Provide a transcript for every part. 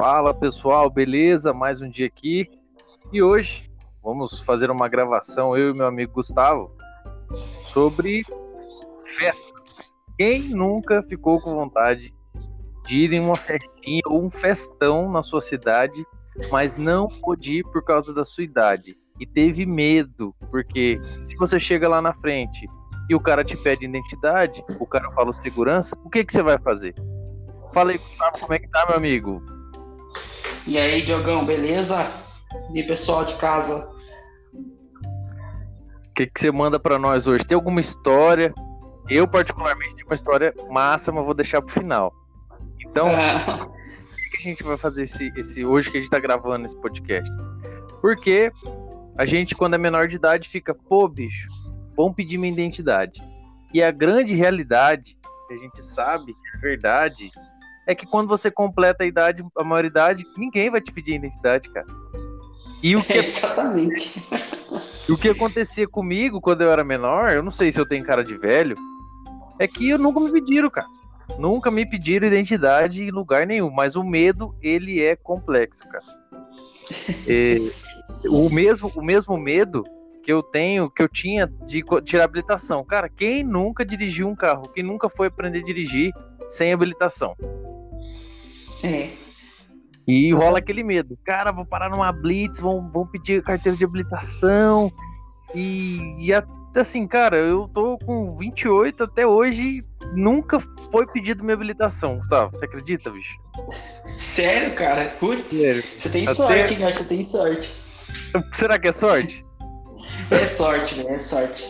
Fala pessoal, beleza? Mais um dia aqui. E hoje vamos fazer uma gravação, eu e meu amigo Gustavo, sobre festa. Quem nunca ficou com vontade de ir em uma festinha ou um festão na sua cidade, mas não pôde ir por causa da sua idade? E teve medo, porque se você chega lá na frente e o cara te pede identidade, o cara fala segurança, o que, que você vai fazer? Fala aí, Gustavo, como é que tá, meu amigo? E aí, Diogão, beleza? E pessoal de casa? O que, que você manda para nós hoje? Tem alguma história? Eu, particularmente, tenho uma história massa, mas vou deixar pro final. Então, é. que a gente vai fazer esse, esse hoje que a gente tá gravando esse podcast? Porque a gente, quando é menor de idade, fica, pô, bicho, vamos pedir minha identidade. E a grande realidade, que a gente sabe que é verdade, é que quando você completa a idade, a maioridade, ninguém vai te pedir identidade, cara. E o que é, exatamente. o que acontecia comigo quando eu era menor, eu não sei se eu tenho cara de velho, é que eu nunca me pediram, cara. Nunca me pediram identidade em lugar nenhum, mas o medo, ele é complexo, cara. É, o, mesmo, o mesmo medo que eu tenho, que eu tinha de tirar habilitação. Cara, quem nunca dirigiu um carro? Quem nunca foi aprender a dirigir sem habilitação? É. E rola aquele medo. Cara, vou parar numa blitz, vão, vão pedir carteira de habilitação. E, e assim, cara, eu tô com 28 até hoje, nunca foi pedido minha habilitação, Gustavo. Você acredita, bicho? Sério, cara? Putz, Sério. você tem até... sorte, cara, você tem sorte. Será que é sorte? É sorte, velho, é sorte.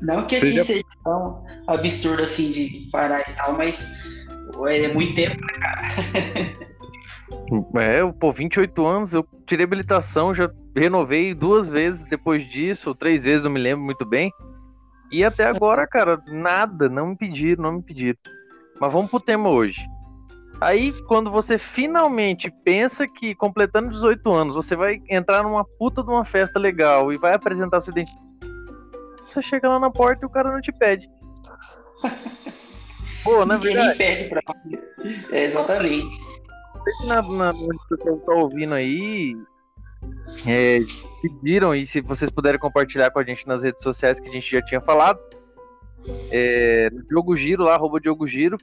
Não que aqui seja tão absurdo assim de parar e tal, mas é muito tempo, né, cara? É, pô, 28 anos, eu tirei habilitação, já renovei duas vezes depois disso, ou três vezes, não me lembro muito bem. E até agora, cara, nada, não me pediram, não me pediram. Mas vamos pro tema hoje. Aí, quando você finalmente pensa que, completando 18 anos, você vai entrar numa puta de uma festa legal e vai apresentar sua identidade, você chega lá na porta e o cara não te pede. Pô, na Ninguém verdade. pede pra é, Exatamente. Na, na, onde você tá ouvindo aí, é, pediram, e se vocês puderem compartilhar com a gente nas redes sociais que a gente já tinha falado, é, no Diogo Giro lá, arroba Diogo Giro,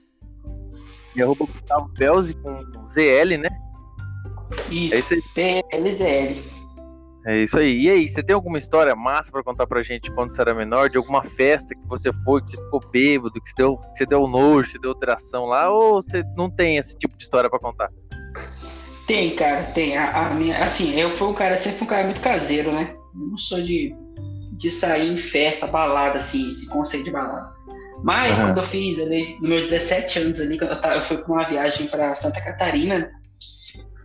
e arroba Gustavo Belzi com ZL, né? Isso, é isso aí. PLZL. É isso aí. E aí, você tem alguma história massa para contar pra gente quando você era menor, de alguma festa que você foi, que você ficou bêbado, que você deu, que você deu nojo, que você deu alteração lá, ou você não tem esse tipo de história para contar? Tem, cara, tem. A, a, minha, assim, eu fui um cara, sempre fui um cara muito caseiro, né? Eu não sou de, de sair em festa, balada, assim, esse conceito de balada. Mas uhum. quando eu fiz ali, nos meus 17 anos ali, eu, eu fui para uma viagem para Santa Catarina,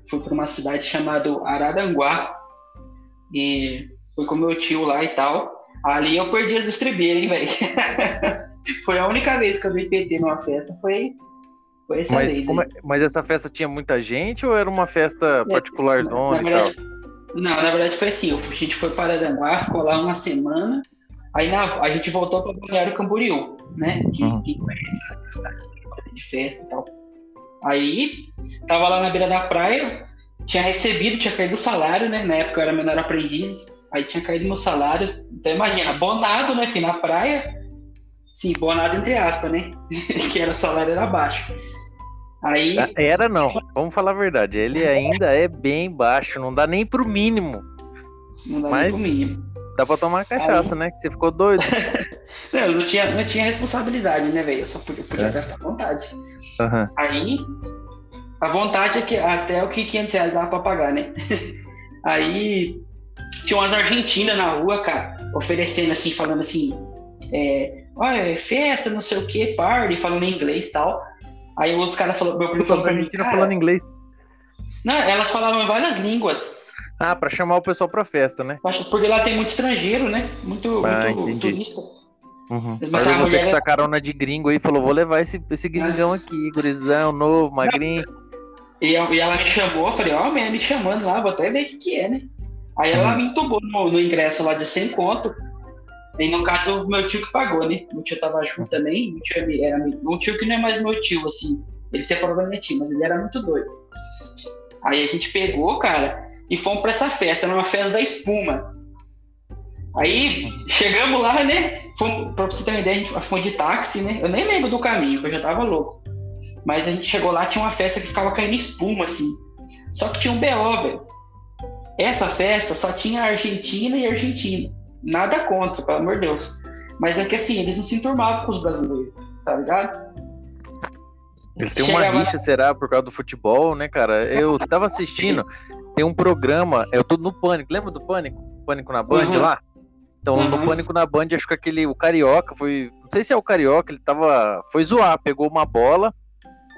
fui para uma cidade chamada Araranguá, e fui com meu tio lá e tal. Ali eu perdi as estribeiras, hein, velho? foi a única vez que eu vi PT numa festa, foi, foi essa mas, vez. É, mas essa festa tinha muita gente ou era uma festa particular é, zona e tal? Não, na verdade foi assim, a gente foi para Aranguá, ficou lá uma semana, aí na, a gente voltou para Balneário Camboriú, né? Que, uhum. que conhece a cidade de festa e tal. Aí, tava lá na beira da praia, tinha recebido, tinha caído o salário, né? Na época eu era menor aprendiz, aí tinha caído meu salário. Então imagina, bonado, né, filho, na praia. Sim, bonado entre aspas, né? que era o salário era baixo. Aí. Ah, era não, vamos falar a verdade. Ele ainda é bem baixo, não dá nem pro mínimo. Não dá Mas... nem pro mínimo. Dá pra tomar cachaça, aí... né? Que você ficou doido. não, eu não tinha, não tinha responsabilidade, né, velho? Eu só podia, podia é. gastar vontade. Uhum. Aí a vontade é que até o que 500 reais dava pra pagar, né? Aí tinha umas argentinas na rua, cara, oferecendo assim, falando assim, é, olha, festa, não sei o que, party, falando em inglês e tal. Aí os caras falaram, meu primo falou cara, falando inglês. Não, elas falavam em várias línguas. Ah, pra chamar o pessoal pra festa, né? Porque lá tem muito estrangeiro, né? Muito, ah, muito turista. Uhum. Mas, Mas você que essa carona de gringo aí falou, vou levar esse, esse gringão aqui, gurizão, novo, magrinho. E, e ela me chamou, eu falei, ó, oh, me chamando lá, vou até ver o que, que é, né? Aí ela uhum. me entubou no, no, ingresso lá de 100 conto. E no caso, meu tio que pagou, né? Meu tio tava junto também. Meu tio era um tio que não é mais meu tio, assim. Ele separou da minha tia, mas ele era muito doido. Aí a gente pegou, cara, e fomos pra essa festa, numa festa da espuma. Aí chegamos lá, né? Fomos, pra você ter uma ideia, a gente fomos de táxi, né? Eu nem lembro do caminho, que eu já tava louco. Mas a gente chegou lá, tinha uma festa que ficava caindo espuma, assim. Só que tinha um BO, velho. Essa festa só tinha Argentina e Argentina. Nada contra, pelo amor de Deus. Mas é que assim, eles não se enturmavam com os brasileiros, tá ligado? Eles têm uma rixa, será, por causa do futebol, né, cara? Eu tava assistindo, tem um programa, eu tô no Pânico, lembra do Pânico? Pânico na Band uhum. lá? Então, uhum. no Pânico na Band, acho que aquele, o Carioca foi, não sei se é o Carioca, ele tava, foi zoar, pegou uma bola,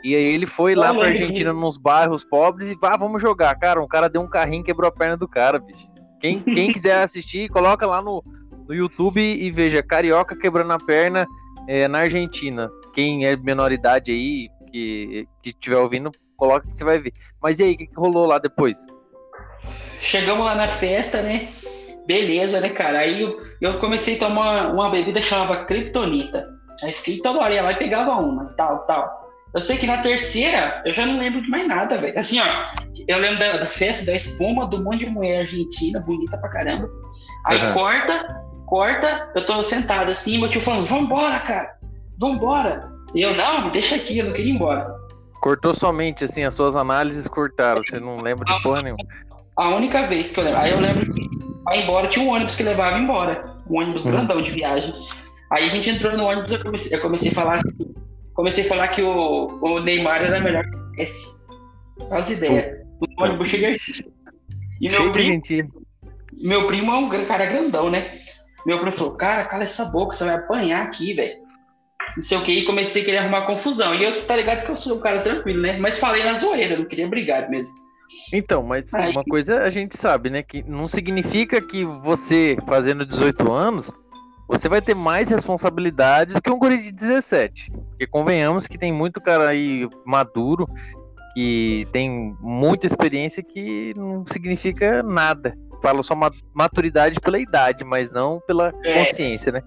e aí ele foi lá pra Argentina, nos bairros pobres, e vá, ah, vamos jogar. Cara, um cara deu um carrinho quebrou a perna do cara, bicho. Quem, quem quiser assistir, coloca lá no, no YouTube e veja Carioca quebrando a perna é, na Argentina. Quem é menor idade aí, que, que estiver ouvindo, coloca que você vai ver. Mas e aí, o que, que rolou lá depois? Chegamos lá na festa, né? Beleza, né, cara? Aí eu, eu comecei a tomar uma bebida chamada Kryptonita. Aí fiquei toda hora ia lá e pegava uma, tal, tal. Eu sei que na terceira eu já não lembro de mais nada, velho. Assim, ó, eu lembro da, da, festa, da espuma, do monte de mulher argentina, bonita pra caramba. Aí uhum. corta, corta, eu tô sentado assim, meu tio falando, vambora, cara, vambora. E eu, não, me deixa aqui, eu não queria ir embora. Cortou somente, assim, as suas análises cortaram, você não lembra de porra nenhuma. A única vez que eu lembro. Aí eu lembro que embora, tinha um ônibus que levava embora. Um ônibus hum. grandão de viagem. Aí a gente entrou no ônibus, eu comecei, eu comecei a falar comecei a falar que o, o Neymar era melhor que esse. As ideias. O ônibus chega E meu primo, meu primo é um cara grandão, né? Meu primo falou, cara, cala essa boca, você vai apanhar aqui, velho não sei o que, e comecei a querer arrumar confusão. E eu, você tá ligado que eu sou um cara tranquilo, né? Mas falei na zoeira, não queria brigar mesmo. Então, mas Aí... uma coisa a gente sabe, né? Que não significa que você, fazendo 18 anos, você vai ter mais responsabilidade do que um guri de 17. Porque convenhamos que tem muito cara aí maduro, que tem muita experiência que não significa nada falo só maturidade pela idade, mas não pela é, consciência, né?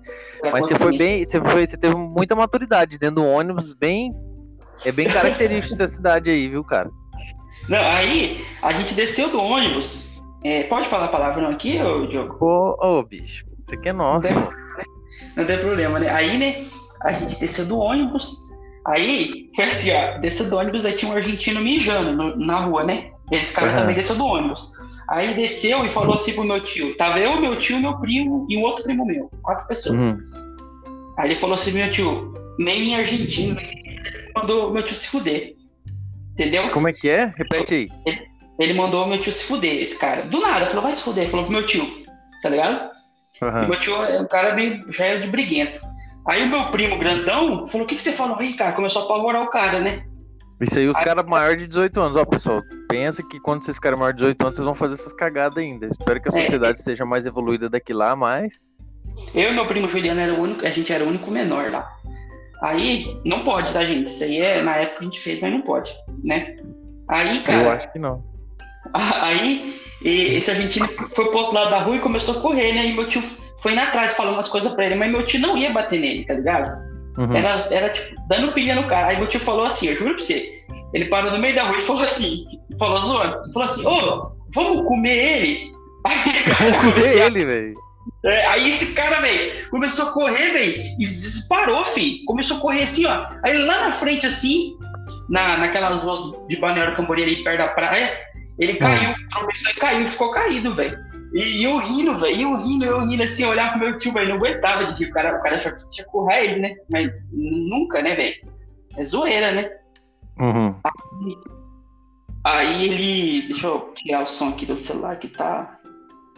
Mas você foi bem, você foi, você teve muita maturidade dentro do ônibus, bem, é bem característico dessa cidade aí, viu, cara? Não, aí a gente desceu do ônibus. É, pode falar a palavra não aqui, ô Diogo? Ô, ô bicho, você que é nosso, tem, não tem problema, né? Aí, né, a gente desceu do ônibus. Aí, foi assim, ó, desceu do ônibus, aí tinha um argentino mijando no, na rua, né? Esse cara uhum. também desceu do ônibus. Aí desceu e falou assim pro meu tio: tava eu, meu tio, meu primo e um outro primo meu. Quatro pessoas. Uhum. Aí ele falou assim: meu tio, nem em argentino, mandou meu tio se fuder. Entendeu? Como é que é? Repete aí. Ele, ele mandou meu tio se fuder, esse cara. Do nada, falou: vai se fuder. Falou pro meu tio, tá ligado? Uhum. meu tio é um cara bem, já era de briguento. Aí o meu primo grandão falou: o que, que você falou aí, cara? Começou a apavorar o cara, né? Isso aí, os caras maiores de 18 anos. Ó, pessoal, pensa que quando vocês ficarem maiores de 18 anos, vocês vão fazer essas cagadas ainda. Espero que a é. sociedade é. esteja mais evoluída daqui lá, mas. Eu e meu primo Juliano era o único, a gente era o único menor lá. Aí, não pode, tá, gente? Isso aí é na época que a gente fez, mas não pode, né? Aí, cara. Eu acho que não. Aí, esse argentino foi pro outro lado da rua e começou a correr, né? E meu tio foi indo atrás falando umas coisas pra ele, mas meu tio não ia bater nele, tá ligado? Uhum. Era, era tipo, dando pilha no cara. Aí meu tio falou assim, eu juro pra você. Ele parou no meio da rua e falou assim, falou zoando, falou assim, ô, vamos comer ele? Aí, vamos comer ele, velho. É, aí esse cara, velho, começou a correr, velho, e disparou, filho. Começou a correr assim, ó. Aí lá na frente, assim, na, naquelas ruas de Balneário Camboriú ali perto da praia, ele caiu, tropeçou e caiu, ficou caído, velho. E, eu rindo, velho, eu rindo, eu rindo assim, olhar pro meu tio, velho, não aguentava de rir. O cara, o cara achou que tinha que correr ele, né? Mas nunca, né, velho? É zoeira, né? Uhum. Aí, aí, ele. Deixa eu tirar o som aqui do celular que tá.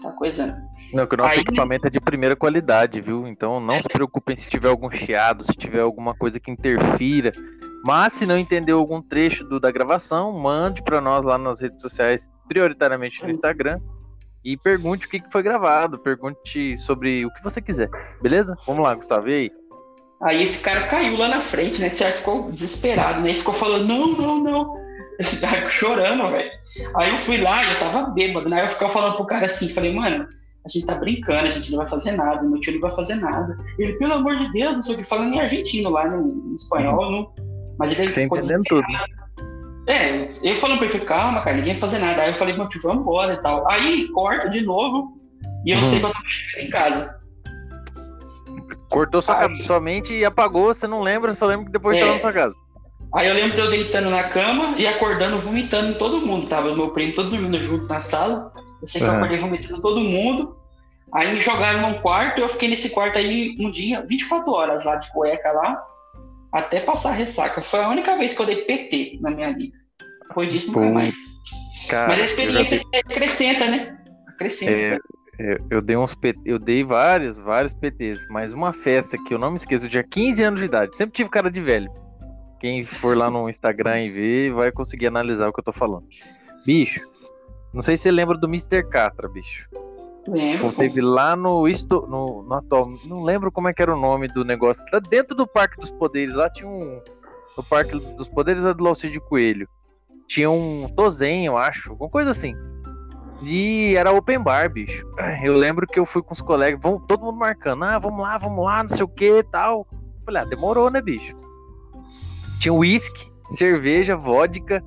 Tá coisando. Não, que o nosso aí, equipamento é de primeira qualidade, viu? Então não é. se preocupem se tiver algum chiado, se tiver alguma coisa que interfira. Mas se não entendeu algum trecho do, da gravação, mande para nós lá nas redes sociais, prioritariamente no Instagram e pergunte o que foi gravado, pergunte sobre o que você quiser, beleza? Vamos lá, Gustavo, e aí? Aí esse cara caiu lá na frente, né? Você ficou desesperado, né? Ficou falando, não, não, não. chorando, velho. Aí eu fui lá e eu tava bêbado, né? Aí eu ficava falando pro cara assim, falei, mano, a gente tá brincando, a gente não vai fazer nada, meu tio não vai fazer nada. Ele, pelo amor de Deus, não sei o que, falando em argentino lá, no, em espanhol, uhum. Mas ele Você entendendo tudo. É, eu falando pra ele, calma, cara, ninguém vai fazer nada. Aí eu falei, meu tio, vamos embora e tal. Aí corta de novo e eu uhum. sei que eu chegando em casa. Cortou sua, aí... sua mente e apagou, você não lembra, só lembra que depois é. tava na sua casa. Aí eu lembro de eu deitando na cama e acordando, vomitando em todo mundo. Tava meu primo todo dormindo junto na sala. Eu sei que uhum. eu acordei vomitando todo mundo. Aí me jogaram num quarto, eu fiquei nesse quarto aí um dia, 24 horas lá de cueca lá, até passar ressaca. Foi a única vez que eu dei PT na minha vida. Depois disso, nunca Pô, mais. Cara, Mas a experiência dei... acrescenta, né? Acrescenta. É, é, eu dei uns PT, eu dei vários, vários PTs, mas uma festa que eu não me esqueço, eu tinha 15 anos de idade, sempre tive cara de velho. Quem for lá no Instagram e ver, vai conseguir analisar o que eu tô falando. Bicho, não sei se você lembra do Mr. Catra, bicho. Lembro. Teve lá no, isto, no, no atual. Não lembro como é que era o nome do negócio. Lá dentro do Parque dos Poderes, lá tinha um. No Parque dos Poderes é do Laucídio Coelho. Tinha um Tozen, eu acho. Alguma coisa assim. E era open bar, bicho. Eu lembro que eu fui com os colegas, vamos, todo mundo marcando. Ah, vamos lá, vamos lá, não sei o que tal. Falei, ah, demorou, né, bicho? Tinha uísque, cerveja, vodka.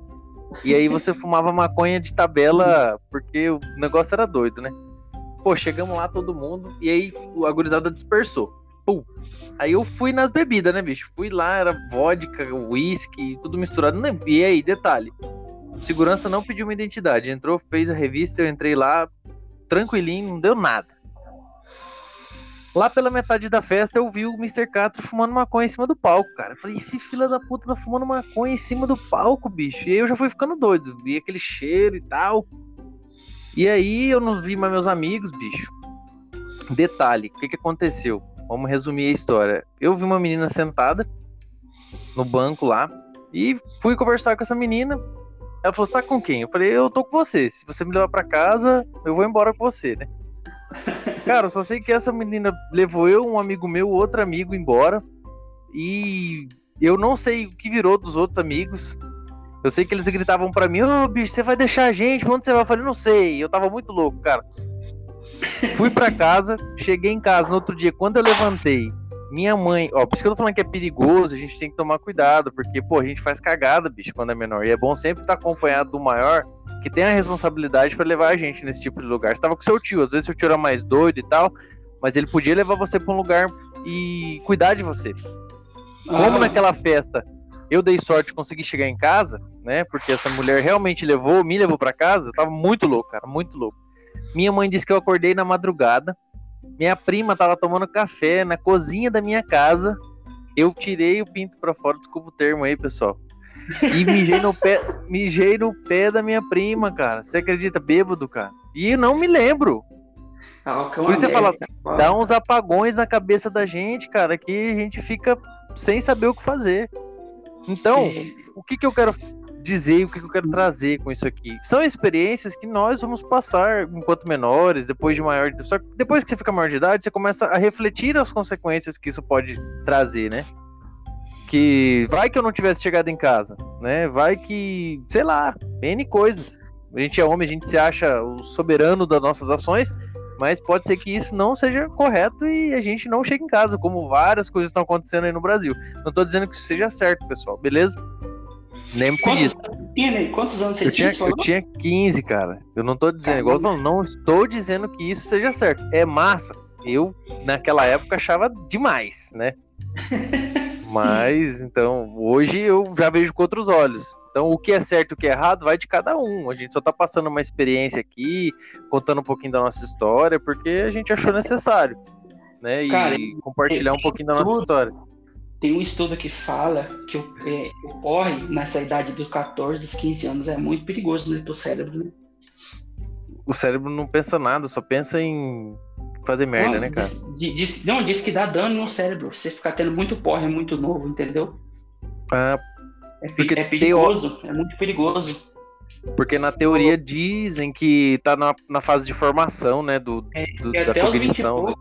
E aí você fumava maconha de tabela, porque o negócio era doido, né? Pô, chegamos lá todo mundo e aí a gurizada dispersou. Pum. Aí eu fui nas bebidas, né, bicho? Fui lá, era vodka, whisky, tudo misturado. E aí, detalhe. Segurança não pediu uma identidade. Entrou, fez a revista, eu entrei lá, tranquilinho, não deu nada. Lá pela metade da festa eu vi o Mr. Catra fumando maconha em cima do palco, cara. Eu falei, esse fila da puta tá fumando maconha em cima do palco, bicho. E aí eu já fui ficando doido. Vi aquele cheiro e tal. E aí eu não vi mais meus amigos, bicho. Detalhe, o que, que aconteceu? Vamos resumir a história. Eu vi uma menina sentada no banco lá e fui conversar com essa menina. Ela falou: Você tá com quem? Eu falei: Eu tô com você. Se você me levar para casa, eu vou embora com você, né? Cara, eu só sei que essa menina levou eu, um amigo meu, outro amigo embora. E eu não sei o que virou dos outros amigos. Eu sei que eles gritavam para mim, ô oh, bicho, você vai deixar a gente? Onde você vai? Eu falei, não sei. Eu tava muito louco, cara. Fui para casa, cheguei em casa no outro dia, quando eu levantei, minha mãe, ó, por isso que eu tô falando que é perigoso, a gente tem que tomar cuidado, porque, pô, a gente faz cagada, bicho, quando é menor. E é bom sempre estar acompanhado do maior, que tem a responsabilidade para levar a gente nesse tipo de lugar. Você tava com seu tio, às vezes seu tio era mais doido e tal, mas ele podia levar você para um lugar e cuidar de você. Como ah. naquela festa eu dei sorte de conseguir chegar em casa, né? Porque essa mulher realmente levou, me levou para casa. Eu tava muito louco, cara, muito louco. Minha mãe disse que eu acordei na madrugada. Minha prima tava tomando café na cozinha da minha casa. Eu tirei o pinto para fora, desculpa o termo aí, pessoal. E mijei no pé, mijei no pé da minha prima, cara. Você acredita? Bêbado, cara. E não me lembro. Ah, Por isso você fala, dá uns apagões na cabeça da gente, cara, que a gente fica sem saber o que fazer. Então, o que, que eu quero dizer o que, que eu quero trazer com isso aqui? São experiências que nós vamos passar enquanto menores, depois de maior. Só que depois que você fica maior de idade, você começa a refletir as consequências que isso pode trazer, né? Que vai que eu não tivesse chegado em casa, né? Vai que, sei lá, N coisas. A gente é homem, a gente se acha o soberano das nossas ações, mas pode ser que isso não seja correto e a gente não chegue em casa, como várias coisas estão acontecendo aí no Brasil. Não estou dizendo que isso seja certo, pessoal, beleza? Lembre-se disso. Quantos anos você eu tinha? tinha eu tinha 15, cara. Eu não estou dizendo, igual eu não estou dizendo que isso seja certo. É massa. Eu, naquela época, achava demais, né? Mas, então, hoje eu já vejo com outros olhos. Então, o que é certo e o que é errado vai de cada um. A gente só está passando uma experiência aqui, contando um pouquinho da nossa história, porque a gente achou necessário, né? E Cara, compartilhar um pouquinho da nossa história. Tem um estudo que fala que o, é, o porre nessa idade dos 14, dos 15 anos é muito perigoso né, pro cérebro, né? O cérebro não pensa nada, só pensa em fazer merda, não, né, cara? Diz, diz, não, diz que dá dano no cérebro. Você ficar tendo muito porre muito novo, entendeu? Ah, é, porque é perigoso, teo... é muito perigoso. Porque na teoria dizem que tá na, na fase de formação, né? Do, é, do da até cognição. Os 20 pouco,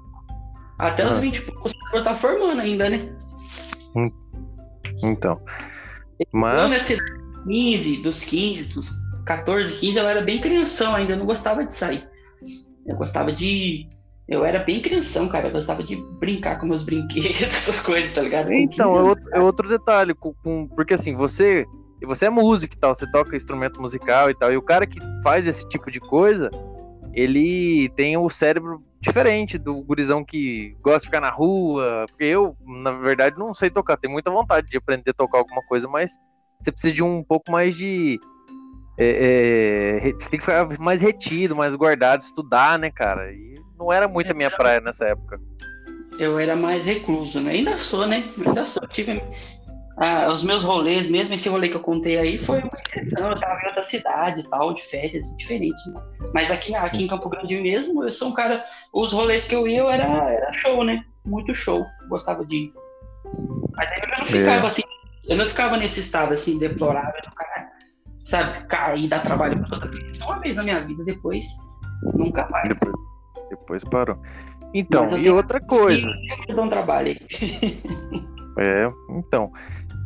até os 20 e poucos você tá formando ainda, né? Hum, então. Mas. Nesse 15, dos 15, dos 14, 15, eu era bem crianção ainda, eu não gostava de sair. Eu gostava de eu era bem crianção, cara. Eu gostava de brincar com meus brinquedos, essas coisas, tá ligado? Então, é outro, é outro, detalhe. Com, com, porque assim, você. Você é músico e tal, você toca instrumento musical e tal. E o cara que faz esse tipo de coisa, ele tem o cérebro diferente do gurizão que gosta de ficar na rua. Porque eu, na verdade, não sei tocar. Tenho muita vontade de aprender a tocar alguma coisa, mas você precisa de um pouco mais de. É, é, você tem que ficar mais retido, mais guardado, estudar, né, cara? E não era muito a minha praia nessa época. Eu era mais recluso, né? Ainda sou, né? Ainda sou. Tive ah, os meus rolês, mesmo esse rolê que eu contei aí, foi uma exceção. Eu tava em outra cidade e tal, de férias, diferente. Né? Mas aqui, aqui em Campo Grande mesmo, eu sou um cara. Os rolês que eu ia, eu era, era show, né? Muito show. Gostava de ir. Mas aí eu não ficava é. assim. Eu não ficava nesse estado assim, deplorável, cara, sabe, cair, dar trabalho pra toda vez. Uma vez na minha vida, depois, nunca mais. Depois, depois parou. Então, e outra coisa. É, então.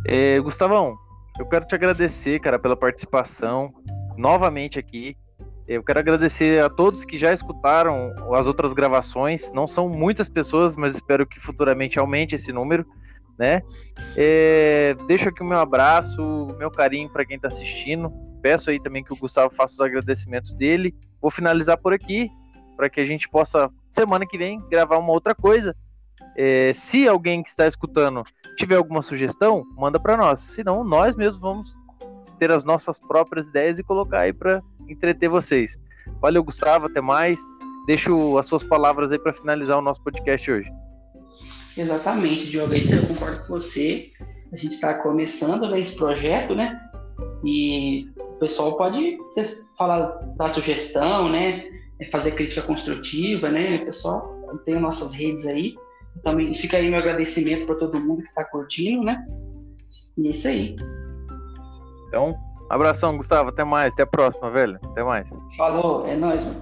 É, Gustavão, eu quero te agradecer, cara, pela participação novamente aqui. Eu quero agradecer a todos que já escutaram as outras gravações. Não são muitas pessoas, mas espero que futuramente aumente esse número, né? É, deixo aqui o meu abraço, o meu carinho para quem está assistindo. Peço aí também que o Gustavo faça os agradecimentos dele. Vou finalizar por aqui para que a gente possa semana que vem gravar uma outra coisa. É, se alguém que está escutando tiver alguma sugestão, manda para nós. Senão, nós mesmos vamos ter as nossas próprias ideias e colocar aí para entreter vocês. Valeu, Gustavo, até mais. Deixo as suas palavras aí para finalizar o nosso podcast hoje. Exatamente, Diogo. Isso eu concordo com você. A gente está começando né, esse projeto, né? E o pessoal pode falar, dar sugestão, né? Fazer crítica construtiva, né? Pessoal tem nossas redes aí. Também fica aí meu agradecimento para todo mundo que está curtindo, né? E é isso aí. Então, abração, Gustavo. Até mais. Até a próxima, velho. Até mais. Falou. É nóis, mano.